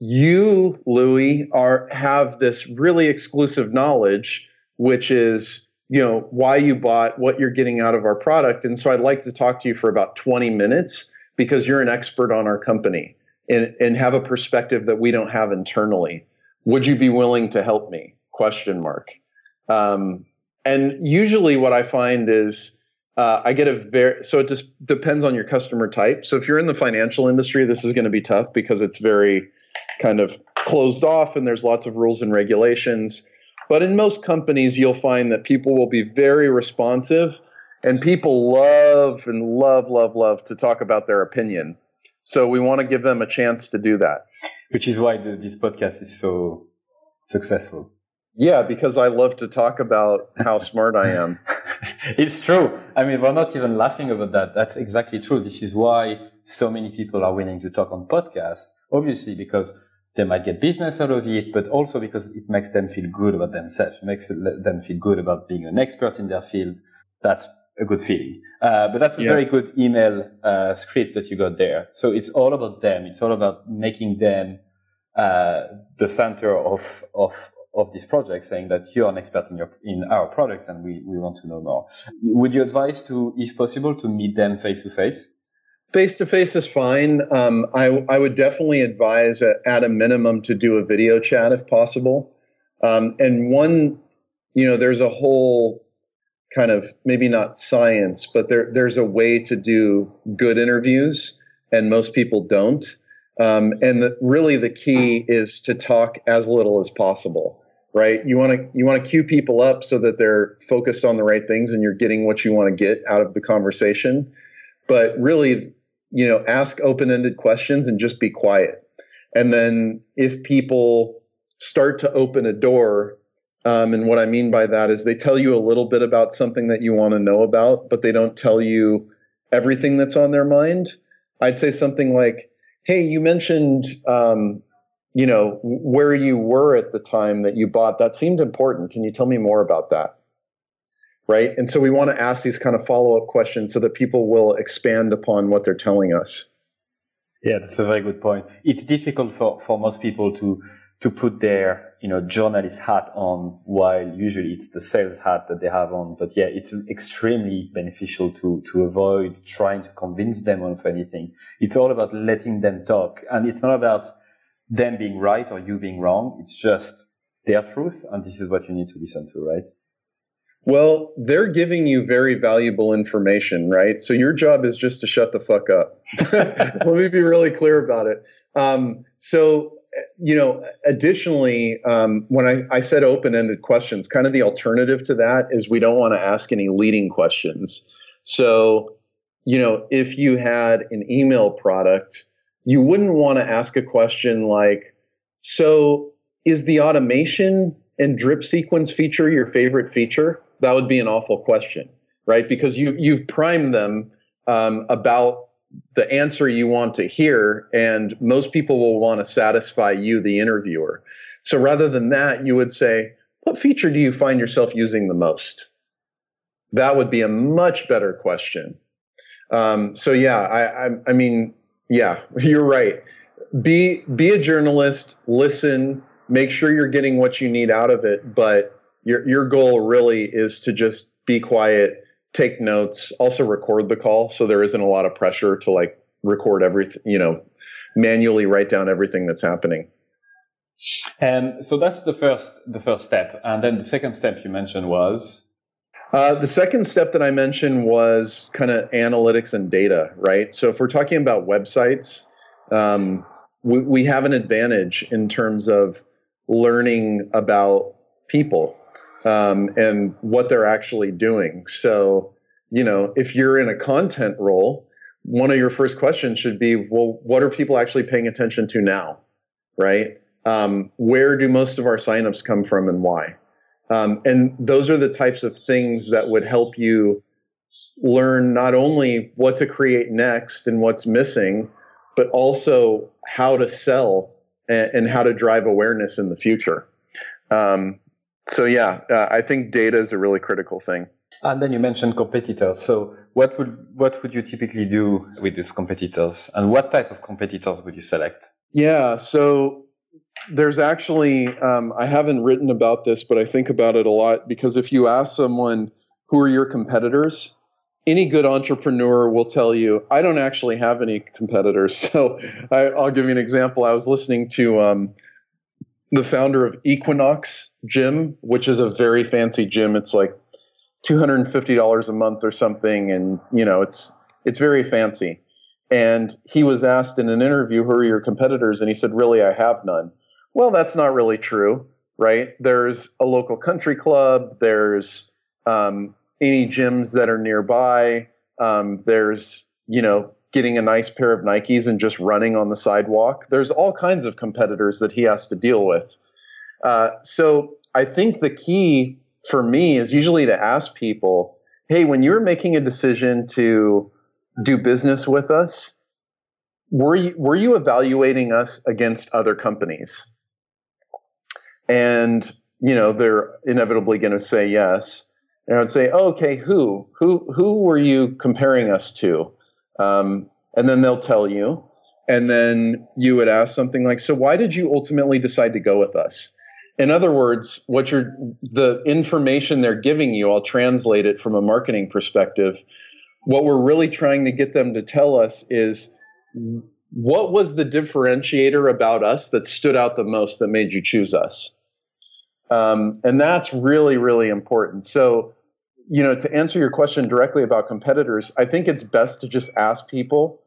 You, Louis, are have this really exclusive knowledge, which is you know why you bought, what you're getting out of our product, and so I'd like to talk to you for about 20 minutes because you're an expert on our company and, and have a perspective that we don't have internally. Would you be willing to help me? Question mark. Um, and usually what I find is uh, I get a very so it just depends on your customer type. So if you're in the financial industry, this is going to be tough because it's very kind of closed off and there's lots of rules and regulations. But in most companies, you'll find that people will be very responsive and people love and love, love, love to talk about their opinion. So we want to give them a chance to do that.
Which is why the, this podcast is so successful.
Yeah, because I love to talk about how smart I am. *laughs*
it's true. I mean, we're not even laughing about that. That's exactly true. This is why so many people are willing to talk on podcasts, obviously, because they might get business out of it, but also because it makes them feel good about themselves, it makes them feel good about being an expert in their field. That's a good feeling. Uh, but that's a yeah. very good email uh, script that you got there. So it's all about them. It's all about making them uh, the center of of of this project saying that you're an expert in your in our product and we, we want to know more. Would you advise to, if possible, to meet them face to face?
Face to face is fine. Um, I, I would definitely advise at, at, a minimum to do a video chat if possible. Um, and one, you know, there's a whole kind of maybe not science, but there there's a way to do good interviews, and most people don't. Um, and the, really, the key is to talk as little as possible right? You want to you want to cue people up so that they're focused on the right things and you're getting what you want to get out of the conversation. But really, you know, ask open-ended questions and just be quiet. And then if people start to open a door, um, and what I mean by that is they tell you a little bit about something that you want to know about, but they don't tell you everything that's on their mind. I'd say something like, "Hey, you mentioned um, you know, where you were at the time that you bought, that seemed important. Can you tell me more about that? Right. And so we want to ask these kind of follow up questions so that people will expand upon what they're telling us.
Yeah, that's a very good point. It's difficult for, for most people to to put their you know journalist hat on while usually it's the sales hat that they have on but yeah it's extremely beneficial to to avoid trying to convince them of anything it's all about letting them talk and it's not about them being right or you being wrong. It's just their truth, and this is what you need to listen to, right?
Well, they're giving you very valuable information, right? So your job is just to shut the fuck up. *laughs* Let me be really clear about it. Um, so, you know, additionally, um, when I, I said open ended questions, kind of the alternative to that is we don't want to ask any leading questions. So, you know, if you had an email product, you wouldn't want to ask a question like, so is the automation and drip sequence feature your favorite feature? That would be an awful question, right? Because you you've primed them um, about the answer you want to hear, and most people will want to satisfy you, the interviewer. So rather than that, you would say, what feature do you find yourself using the most? That would be a much better question. Um, so yeah, I, I, I mean, yeah, *laughs* you're right. Be be a journalist, listen, make sure you're getting what you need out of it, but your your goal really is to just be quiet, take notes, also record the call so there isn't a lot of pressure to like record everything, you know, manually write down everything that's happening.
And um, so that's the first the first step, and then the second step you mentioned was
uh, the second step that I mentioned was kind of analytics and data, right? So if we're talking about websites, um, we, we have an advantage in terms of learning about people um, and what they're actually doing. So, you know, if you're in a content role, one of your first questions should be, well, what are people actually paying attention to now, right? Um, where do most of our signups come from and why? Um, and those are the types of things that would help you learn not only what to create next and what's missing, but also how to sell and, and how to drive awareness in the future. Um, so yeah, uh, I think data is a really critical thing.
And then you mentioned competitors. So what would what would you typically do with these competitors, and what type of competitors would you select?
Yeah, so there's actually um, I haven't written about this, but I think about it a lot because if you ask someone who are your competitors, any good entrepreneur will tell you I don't actually have any competitors. *laughs* So I, will give you an example. I was listening to um, the founder of Equinox Gym, which is a very fancy gym. It's like two hundred and fifty dollars a month or something, and you know it's it's very fancy. And he was asked in an interview, "Who are your competitors?" And he said, "Really, I have none." Well, that's not really true, right? There's a local country club. There's um, any gyms that are nearby. Um, there's, you know, getting a nice pair of Nikes and just running on the sidewalk. There's all kinds of competitors that he has to deal with. Uh, so I think the key for me is usually to ask people, hey, when you're making a decision to do business with us, were you, were you evaluating us against other companies? and you know they're inevitably going to say yes and i would say oh, okay who who who were you comparing us to um, and then they'll tell you and then you would ask something like so why did you ultimately decide to go with us in other words what you're the information they're giving you i'll translate it from a marketing perspective what we're really trying to get them to tell us is what was the differentiator about us that stood out the most that made you choose us? Um, and that's really, really important. So, you know, to answer your question directly about competitors, I think it's best to just ask people,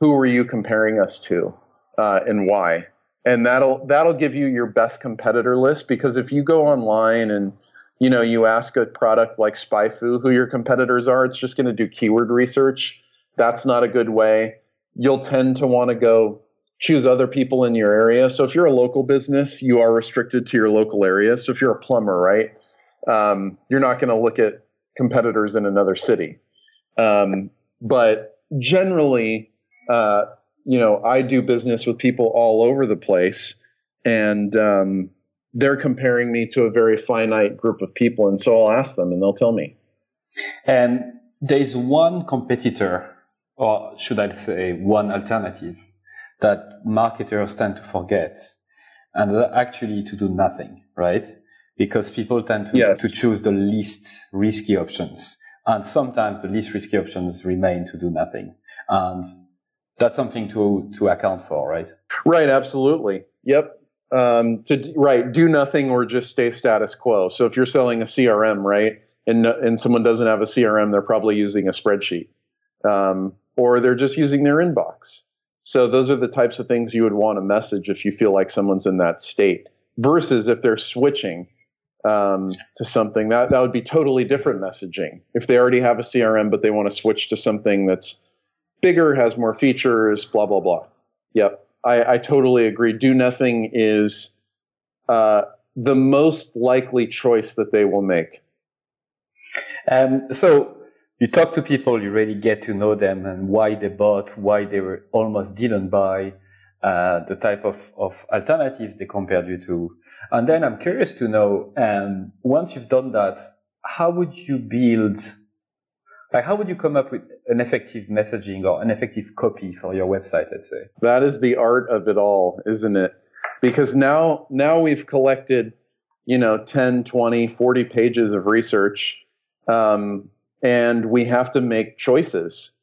who were you comparing us to uh, and why? and that'll that'll give you your best competitor list because if you go online and you know you ask a product like SpyFu who your competitors are, it's just going to do keyword research. That's not a good way. You'll tend to want to go choose other people in your area. So if you're a local business, you are restricted to your local area. So if you're a plumber, right, um, you're not going to look at competitors in another city. Um, but generally, uh, you know, I do business with people all over the place, and um, they're comparing me to a very finite group of people. And so I'll ask them, and they'll tell me.
And there's one competitor, or should I say, one alternative that marketers tend to forget, and actually to do nothing, right? Because people tend to, yes. to choose the least risky options. And sometimes the least risky options remain to do nothing. And that's something to to account for, right?
Right, absolutely. Yep. Um, to right, do nothing or just stay status quo. So if you're selling a CRM, right, and and someone doesn't have a CRM, they're probably using a spreadsheet, um, or they're just using their inbox. So those are the types of things you would want to message if you feel like someone's in that state. Versus if they're switching um, to something that that would be totally different messaging. If they already have a CRM but they want to switch to something that's bigger, has more features, blah blah blah. Yep, I, I totally agree. Do nothing is uh, the most likely choice that they will make.
Um, so you talk to people, you really get to know them and why they bought, why they were almost didn't buy, uh, the type of, of alternatives they compared you to. And then I'm curious to know, um, once you've done that, how would you build like, how would you come up with an effective messaging or an effective copy for your website, let's say?
That is the art of it all, isn't it? Because now, now we've collected, you know, 10, 20, 40 pages of research, um, and we have to make choices.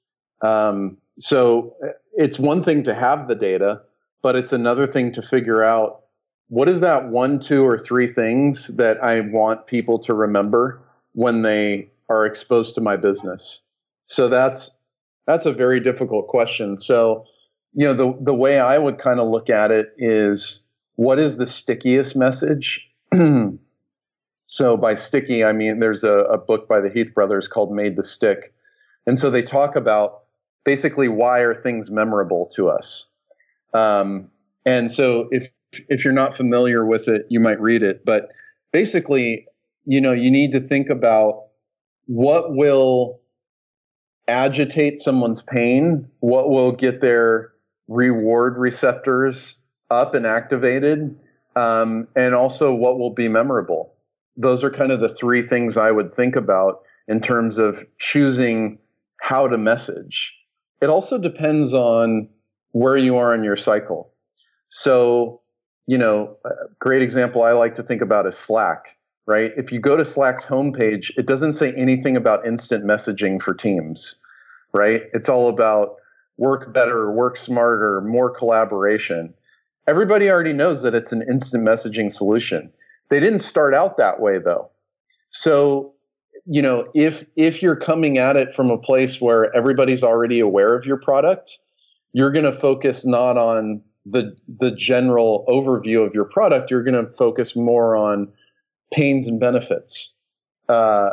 Um, so it's one thing to have the data, but it's another thing to figure out what is that one, two, or three things that I want people to remember when they are exposed to my business? So that's that's a very difficult question. So, you know, the the way I would kind of look at it is what is the stickiest message? *clears throat* so by sticky, I mean there's a, a book by the Heath brothers called Made to Stick. And so they talk about basically why are things memorable to us. Um, and so if if you're not familiar with it, you might read it. But basically, you know, you need to think about what will agitate someone's pain, what will get their reward receptors up and activated, um, and also what will be memorable. Those are kind of the three things I would think about in terms of choosing how to message. It also depends on where you are in your cycle. So, you know, a great example I like to think about is Slack right? If you go to Slack's homepage, it doesn't say anything about instant messaging for teams, right? It's all about work better, work smarter, more collaboration. Everybody already knows that it's an instant messaging solution. They didn't start out that way though. So, you know, if if you're coming at it from a place where everybody's already aware of your product, you're going to focus not on the the general overview of your product, you're going to focus more on pains and benefits. Uh,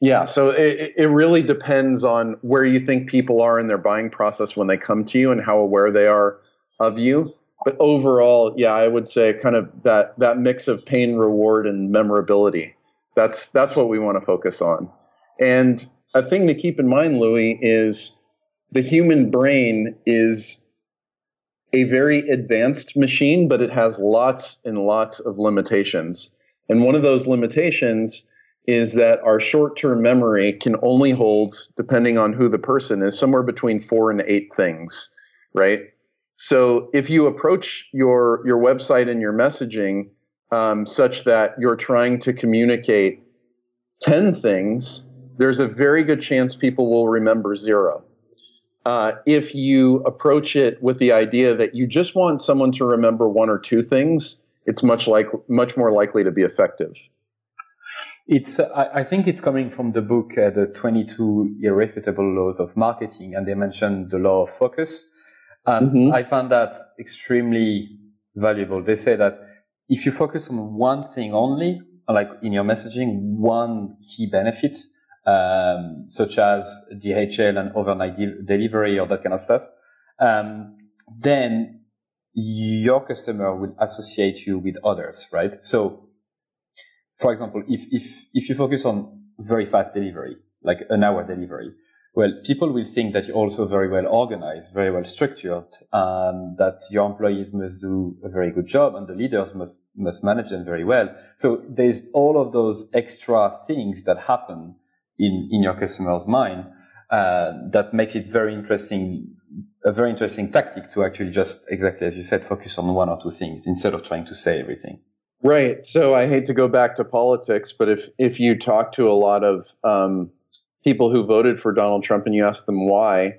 yeah, so it, it really depends on where you think people are in their buying process when they come to you and how aware they are of you. But overall, yeah, I would say kind of that that mix of pain, reward, and memorability. That's that's what we want to focus on. And a thing to keep in mind, Louis, is the human brain is a very advanced machine, but it has lots and lots of limitations. And one of those limitations is that our short term memory can only hold, depending on who the person is, somewhere between four and eight things, right? So if you approach your, your website and your messaging um, such that you're trying to communicate 10 things, there's a very good chance people will remember zero. Uh, if you approach it with the idea that you just want someone to remember one or two things, it's much like much more likely to be effective.
It's I, I think it's coming from the book uh, the 22 irrefutable laws of marketing and they mentioned the law of focus and mm-hmm. I found that extremely valuable. They say that if you focus on one thing only, like in your messaging, one key benefit, um, such as DHL and overnight de- delivery or that kind of stuff, um, then your customer will associate you with others, right? So, for example, if if if you focus on very fast delivery, like an hour delivery, well, people will think that you're also very well organized, very well structured, and that your employees must do a very good job and the leaders must, must manage them very well. So there's all of those extra things that happen in, in your customer's mind, uh, that makes it very interesting, a very interesting tactic to actually just exactly as you said, focus on one or two things instead of trying to say everything.
Right. So I hate to go back to politics, but if, if you talk to a lot of, um, people who voted for Donald Trump and you ask them why,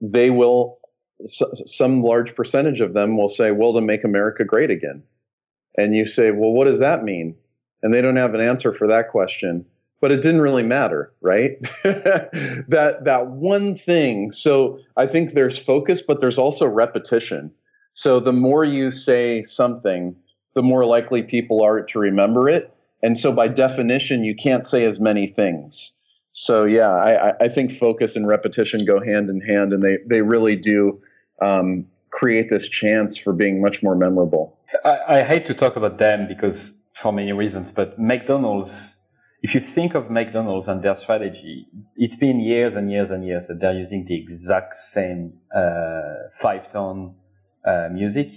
they will, some large percentage of them will say, well, to make America great again. And you say, well, what does that mean? And they don't have an answer for that question. But it didn't really matter, right? *laughs* that that one thing. So I think there's focus, but there's also repetition. So the more you say something, the more likely people are to remember it. And so by definition, you can't say as many things. So yeah, I, I think focus and repetition go hand in hand, and they they really do um, create this chance for being much more memorable.
I, I hate to talk about them because for many reasons, but McDonald's. If you think of McDonald's and their strategy, it's been years and years and years that they're using the exact same uh, five tone uh, music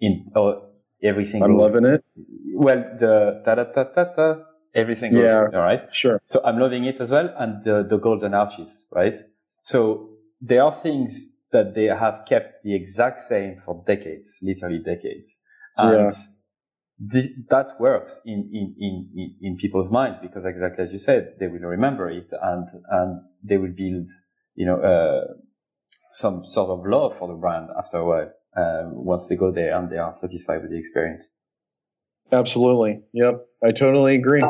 in uh, every single.
I'm loving it.
Well, the ta ta ta ta ta every single
yeah,
all right
sure
so i'm loving it as well and the, the golden arches right so there are things that they have kept the exact same for decades literally decades and yeah. Th- that works in, in, in, in people's minds because exactly as you said they will remember it and and they will build you know uh, some sort of love for the brand after a while uh, once they go there and they are satisfied with the experience
Absolutely. Yep. I totally agree.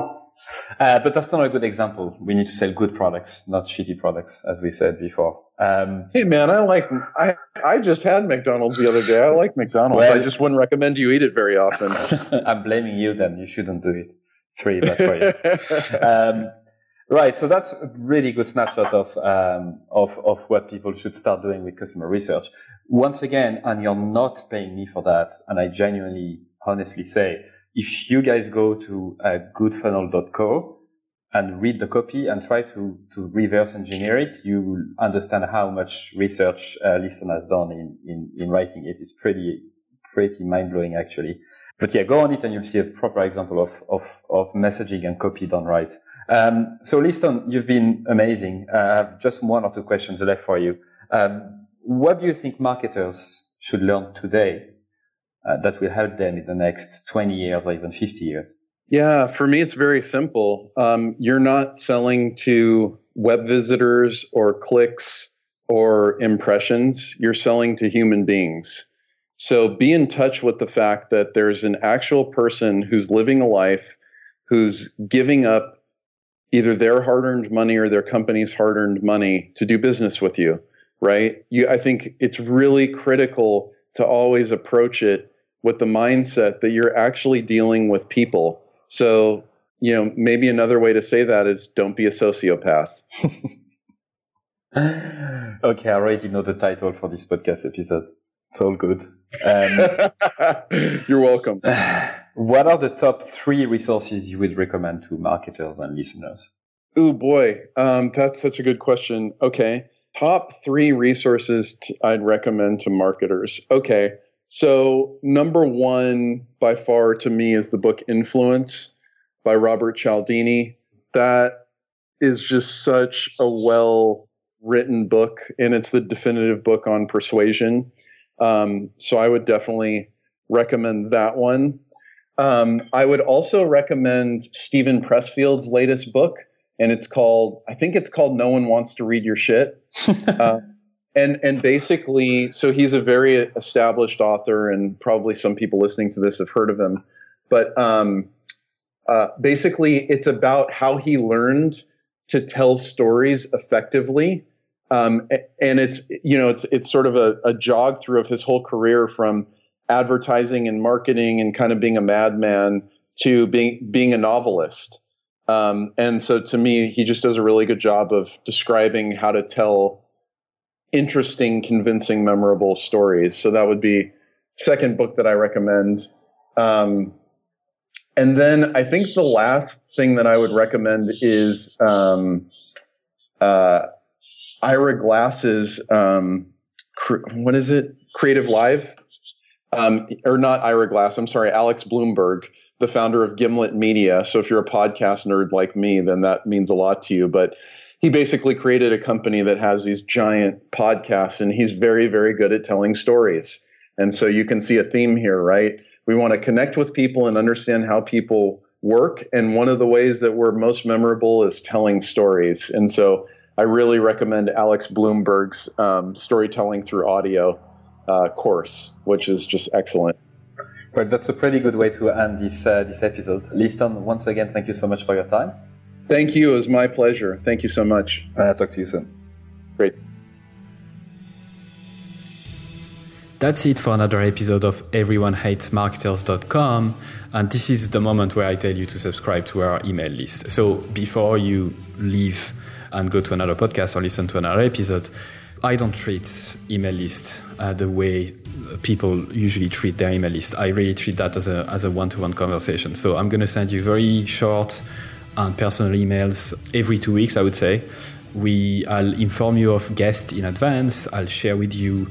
Uh, but that's not a good example. We need to sell good products, not shitty products, as we said before. Um,
hey man, I like I I just had McDonald's the other day. I like McDonald's. Well, I just wouldn't recommend you eat it very often. *laughs*
I'm blaming you then. You shouldn't do it. Really bad for you. *laughs* um, right. So that's a really good snapshot of um, of of what people should start doing with customer research. Once again, and you're not paying me for that, and I genuinely, honestly say if you guys go to uh, goodfunnel.co and read the copy and try to, to reverse engineer it, you will understand how much research uh, Liston has done in, in, in writing it. It's pretty, pretty mind blowing actually. But yeah, go on it and you'll see a proper example of, of, of messaging and copy done right. Um, so Liston, you've been amazing. Uh, I have just one or two questions left for you. Um, what do you think marketers should learn today uh, that will help them in the next 20 years or even 50 years?
Yeah, for me, it's very simple. Um, you're not selling to web visitors or clicks or impressions, you're selling to human beings. So be in touch with the fact that there's an actual person who's living a life, who's giving up either their hard earned money or their company's hard earned money to do business with you, right? You, I think it's really critical to always approach it with the mindset that you're actually dealing with people. So, you know, maybe another way to say that is don't be a sociopath. *laughs*
okay, I already know the title for this podcast episode. It's all good. Um, *laughs*
you're welcome. *sighs*
What are the top three resources you would recommend to marketers and listeners?
Oh boy, um, that's such a good question. Okay, top three resources t- I'd recommend to marketers. Okay, so, number one by far to me is the book Influence by Robert Cialdini. That is just such a well written book, and it's the definitive book on persuasion. Um, so, I would definitely recommend that one. Um, I would also recommend Steven Pressfield's latest book, and it's called, I think it's called No One Wants to Read Your Shit. *laughs* uh, and and basically so he's a very established author and probably some people listening to this have heard of him but um, uh, basically it's about how he learned to tell stories effectively um, and it's you know it's it's sort of a, a, jog through of his whole career from advertising and marketing and kind of being a madman to being being a novelist. Um, and so to me, he just does a really good job of describing how to tell interesting, convincing, memorable stories. So that would be second book that I recommend. Um, and then I think the last thing that I would recommend is um, uh, Ira Glass's um, what is it? Creative Live, um, or not Ira Glass? I'm sorry, Alex Blumberg, the founder of Gimlet Media. So if you're a podcast nerd like me, then that means a lot to you. But he basically created a company that has these giant podcasts, and he's very, very good at telling stories. And so you can see a theme here, right? We want to connect with people and understand how people work. And one of the ways that we're most memorable is telling stories. And so I really recommend Alex Blumberg's um, storytelling through audio uh, course, which is just excellent.
Well, that's a pretty good way to end this uh, this episode. Liston, once again, thank you so much for your time.
Thank you. It was my pleasure. Thank you so much.
And I'll talk to you soon.
Great.
That's it for another episode of EveryoneHatesMarketers.com. And this is the moment where I tell you to subscribe to our email list. So before you leave and go to another podcast or listen to another episode, I don't treat email list uh, the way people usually treat their email list. I really treat that as a, as a one-to-one conversation. So I'm going to send you very short and personal emails every two weeks, I would say. We, I'll inform you of guests in advance. I'll share with you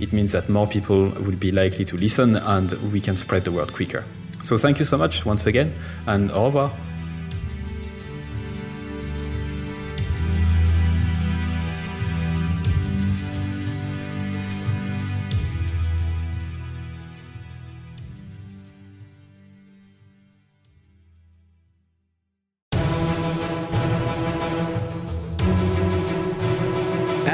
it means that more people will be likely to listen and we can spread the word quicker. So, thank you so much once again, and au revoir.